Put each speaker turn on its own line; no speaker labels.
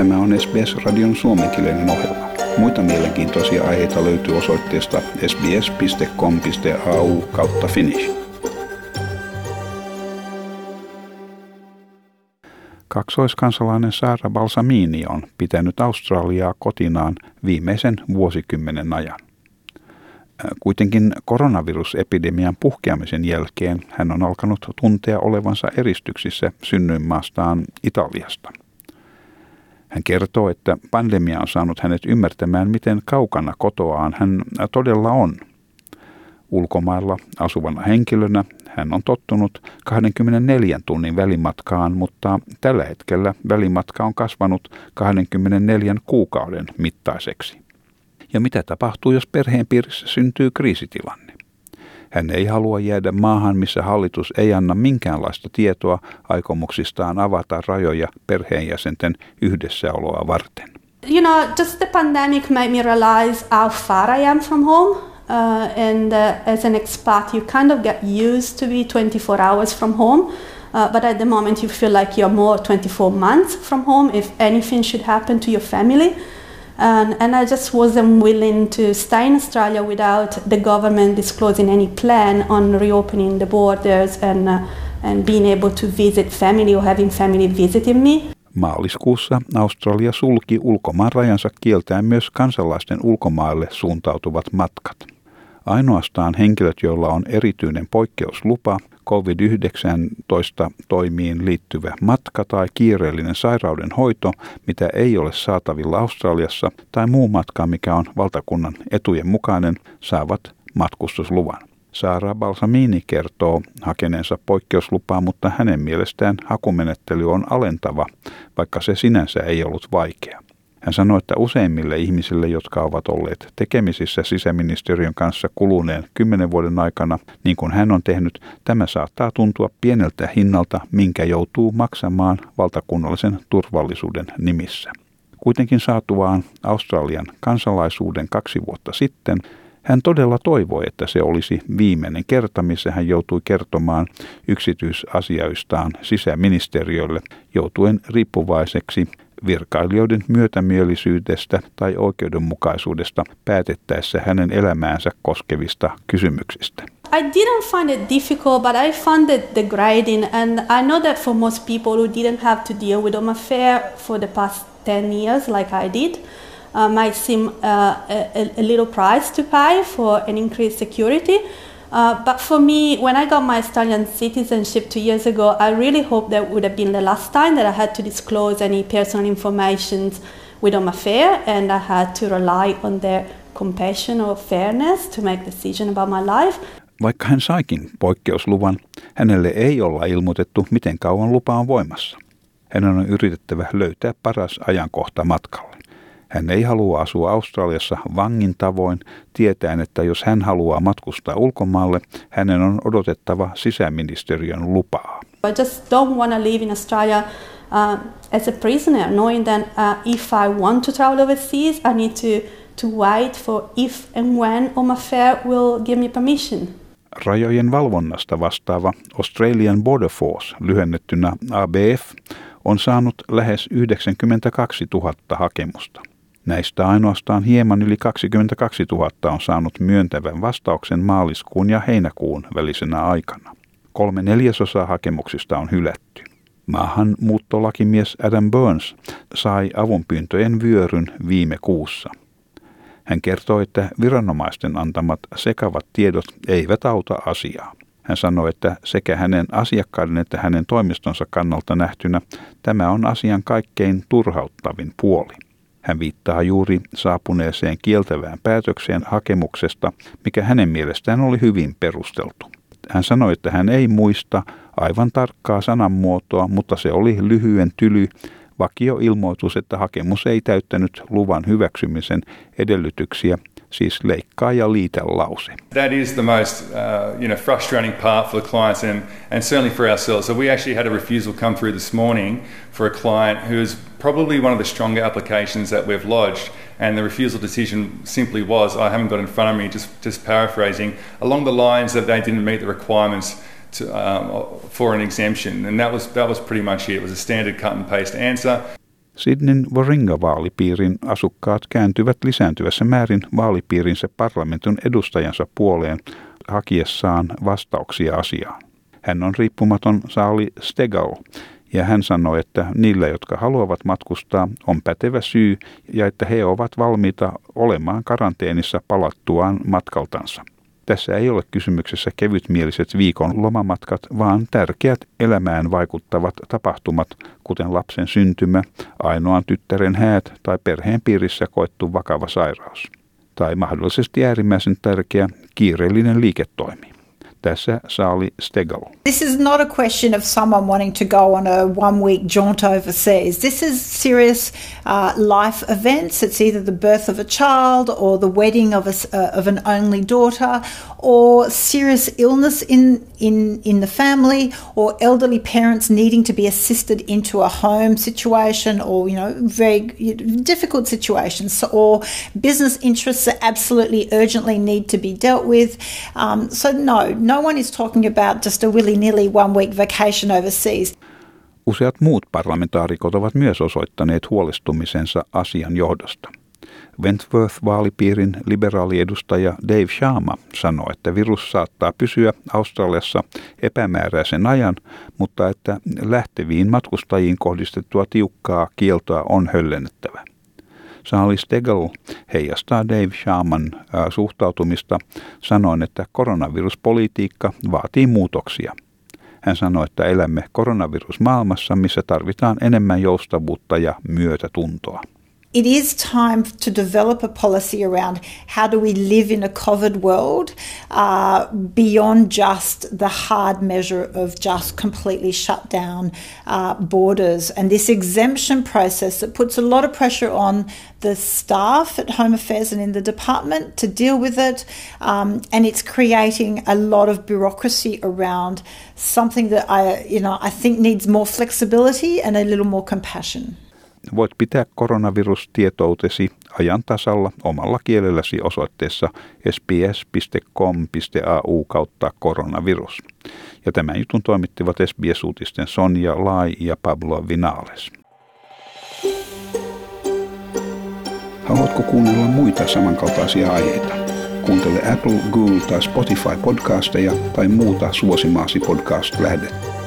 Tämä on SBS-radion suomenkielinen ohjelma. Muita mielenkiintoisia aiheita löytyy osoitteesta sbs.com.au kautta finnish. Kaksoiskansalainen Saara Balsamini on pitänyt Australiaa kotinaan viimeisen vuosikymmenen ajan. Kuitenkin koronavirusepidemian puhkeamisen jälkeen hän on alkanut tuntea olevansa eristyksissä synnyinmaastaan Italiasta. Hän kertoo, että pandemia on saanut hänet ymmärtämään, miten kaukana kotoaan hän todella on. Ulkomailla asuvana henkilönä hän on tottunut 24 tunnin välimatkaan, mutta tällä hetkellä välimatka on kasvanut 24 kuukauden mittaiseksi ja mitä tapahtuu, jos perheen piirissä syntyy kriisitilanne. Hän ei halua jäädä maahan, missä hallitus ei anna minkäänlaista tietoa aikomuksistaan avata rajoja perheenjäsenten yhdessäoloa varten.
You know, just the pandemic made me realize how far I am from home. Uh, and uh, as an expat, you kind of get used to be 24 hours from home. Uh, but at the moment, you feel like you're more 24 months from home if anything should happen to your family. And, and I just wasn't willing to stay in Australia without the government disclosing any plan on reopening the borders and, uh, and being able to visit family or having family visiting me.
Maaliskuussa Australia sulki ulkomaan rajansa kieltäen myös kansalaisten ulkomaille suuntautuvat matkat. Ainoastaan henkilöt, joilla on erityinen poikkeuslupa, COVID-19 toimiin liittyvä matka tai kiireellinen sairauden hoito, mitä ei ole saatavilla Australiassa, tai muu matka, mikä on valtakunnan etujen mukainen, saavat matkustusluvan. Saara Balsamini kertoo hakeneensa poikkeuslupaa, mutta hänen mielestään hakumenettely on alentava, vaikka se sinänsä ei ollut vaikea. Hän sanoi, että useimmille ihmisille, jotka ovat olleet tekemisissä sisäministeriön kanssa kuluneen kymmenen vuoden aikana, niin kuin hän on tehnyt, tämä saattaa tuntua pieneltä hinnalta, minkä joutuu maksamaan valtakunnallisen turvallisuuden nimissä. Kuitenkin saatuaan Australian kansalaisuuden kaksi vuotta sitten, hän todella toivoi, että se olisi viimeinen kerta, missä hän joutui kertomaan yksityisasioistaan sisäministeriölle, joutuen riippuvaiseksi virkailijoiden myötämielisyydestä tai oikeudenmukaisuudesta päätettäessä hänen elämäänsä koskevista kysymyksistä.
I didn't find it difficult, but I found it degrading. And I know that for most people who didn't have to deal with home affair for the past 10 years, like I did, uh, might seem uh, a, a little price to pay for an increased security. Uh, but for me, when I got my Australian citizenship two years ago, I really hoped that would have been the last time that I had to disclose any personal information with Home Affair, and I had to rely on their compassion or fairness to make decision about my life.
Vaikka hän saikin poikkeusluvan, hänelle ei olla ilmoitettu, miten kauan lupa on voimassa. Hänen on yritettävä löytää paras ajankohta matkalle. Hän ei halua asua Australiassa vangin tavoin, tietäen, että jos hän haluaa matkustaa ulkomaalle, hänen on odotettava sisäministeriön lupaa.
I just don't want to live in Australia uh, as a prisoner, knowing that uh, if I want to travel overseas, I need to, to wait for if and when Home Affair will give me permission.
Rajojen valvonnasta vastaava Australian Border Force, lyhennettynä ABF, on saanut lähes 92 000 hakemusta. Näistä ainoastaan hieman yli 22 000 on saanut myöntävän vastauksen maaliskuun ja heinäkuun välisenä aikana. Kolme neljäsosaa hakemuksista on hylätty. Maahanmuuttolakimies Adam Burns sai avunpyyntöjen vyöryn viime kuussa. Hän kertoi, että viranomaisten antamat sekavat tiedot eivät auta asiaa. Hän sanoi, että sekä hänen asiakkaiden että hänen toimistonsa kannalta nähtynä tämä on asian kaikkein turhauttavin puoli. Hän viittaa juuri saapuneeseen kieltävään päätökseen hakemuksesta, mikä hänen mielestään oli hyvin perusteltu. Hän sanoi, että hän ei muista aivan tarkkaa sananmuotoa, mutta se oli lyhyen tyly vakioilmoitus, että hakemus ei täyttänyt luvan hyväksymisen edellytyksiä siis leikkaa ja liitä lause.
That is the most uh, you know, frustrating part for the clients and, and certainly for ourselves. So we actually had a refusal come through this morning for a client who is probably one of the stronger applications that we've lodged. And the refusal decision simply was, I haven't got in front of me, just, just paraphrasing, along the lines that they didn't meet the requirements to, um, for an exemption. And that was, that was pretty much it. It was a standard cut and paste answer.
Sydneyn Warringah-vaalipiirin asukkaat kääntyvät lisääntyvässä määrin vaalipiirinsä parlamentin edustajansa puoleen hakiessaan vastauksia asiaan. Hän on riippumaton Saali Stegal, ja hän sanoi, että niillä, jotka haluavat matkustaa, on pätevä syy ja että he ovat valmiita olemaan karanteenissa palattuaan matkaltansa. Tässä ei ole kysymyksessä kevytmieliset viikon lomamatkat, vaan tärkeät elämään vaikuttavat tapahtumat, kuten lapsen syntymä, ainoan tyttären häät tai perheen piirissä koettu vakava sairaus. Tai mahdollisesti äärimmäisen tärkeä kiireellinen liiketoimi. Tässä Saali Stegel.
This is not a question of someone wanting to go on a one week jaunt overseas. This is serious uh, life events. It's either the birth of a child or the wedding of, a, uh, of an only daughter or serious illness in, in, in the family or elderly parents needing to be assisted into a home situation or, you know, very difficult situations or business interests that absolutely urgently need to be dealt with. Um, so no, no one is talking about just a willy-nilly one-week vacation overseas.
Useat muut parlamentaarikot ovat myös osoittaneet huolestumisensa asian johdosta. Wentworth-vaalipiirin liberaaliedustaja Dave Shama sanoi, että virus saattaa pysyä Australiassa epämääräisen ajan, mutta että lähteviin matkustajiin kohdistettua tiukkaa kieltoa on höllennettävä. Charlie Stegel heijastaa Dave Shaman suhtautumista sanoen, että koronaviruspolitiikka vaatii muutoksia. Hän sanoi, että elämme koronavirusmaailmassa, missä tarvitaan enemmän joustavuutta ja myötätuntoa.
It is time to develop a policy around how do we live in a COVID world uh, beyond just the hard measure of just completely shut down uh, borders. And this exemption process that puts a lot of pressure on the staff at Home Affairs and in the department to deal with it. Um, and it's creating a lot of bureaucracy around something that I, you know, I think needs more flexibility and a little more compassion.
Voit pitää koronavirustietoutesi ajan tasalla omalla kielelläsi osoitteessa sbs.com.au kautta koronavirus. Ja tämän jutun toimittivat SBS-uutisten Sonja Lai ja Pablo Vinales. Haluatko kuunnella muita samankaltaisia aiheita? Kuuntele Apple, Google tai Spotify podcasteja tai muuta suosimaasi podcast-lähdettä.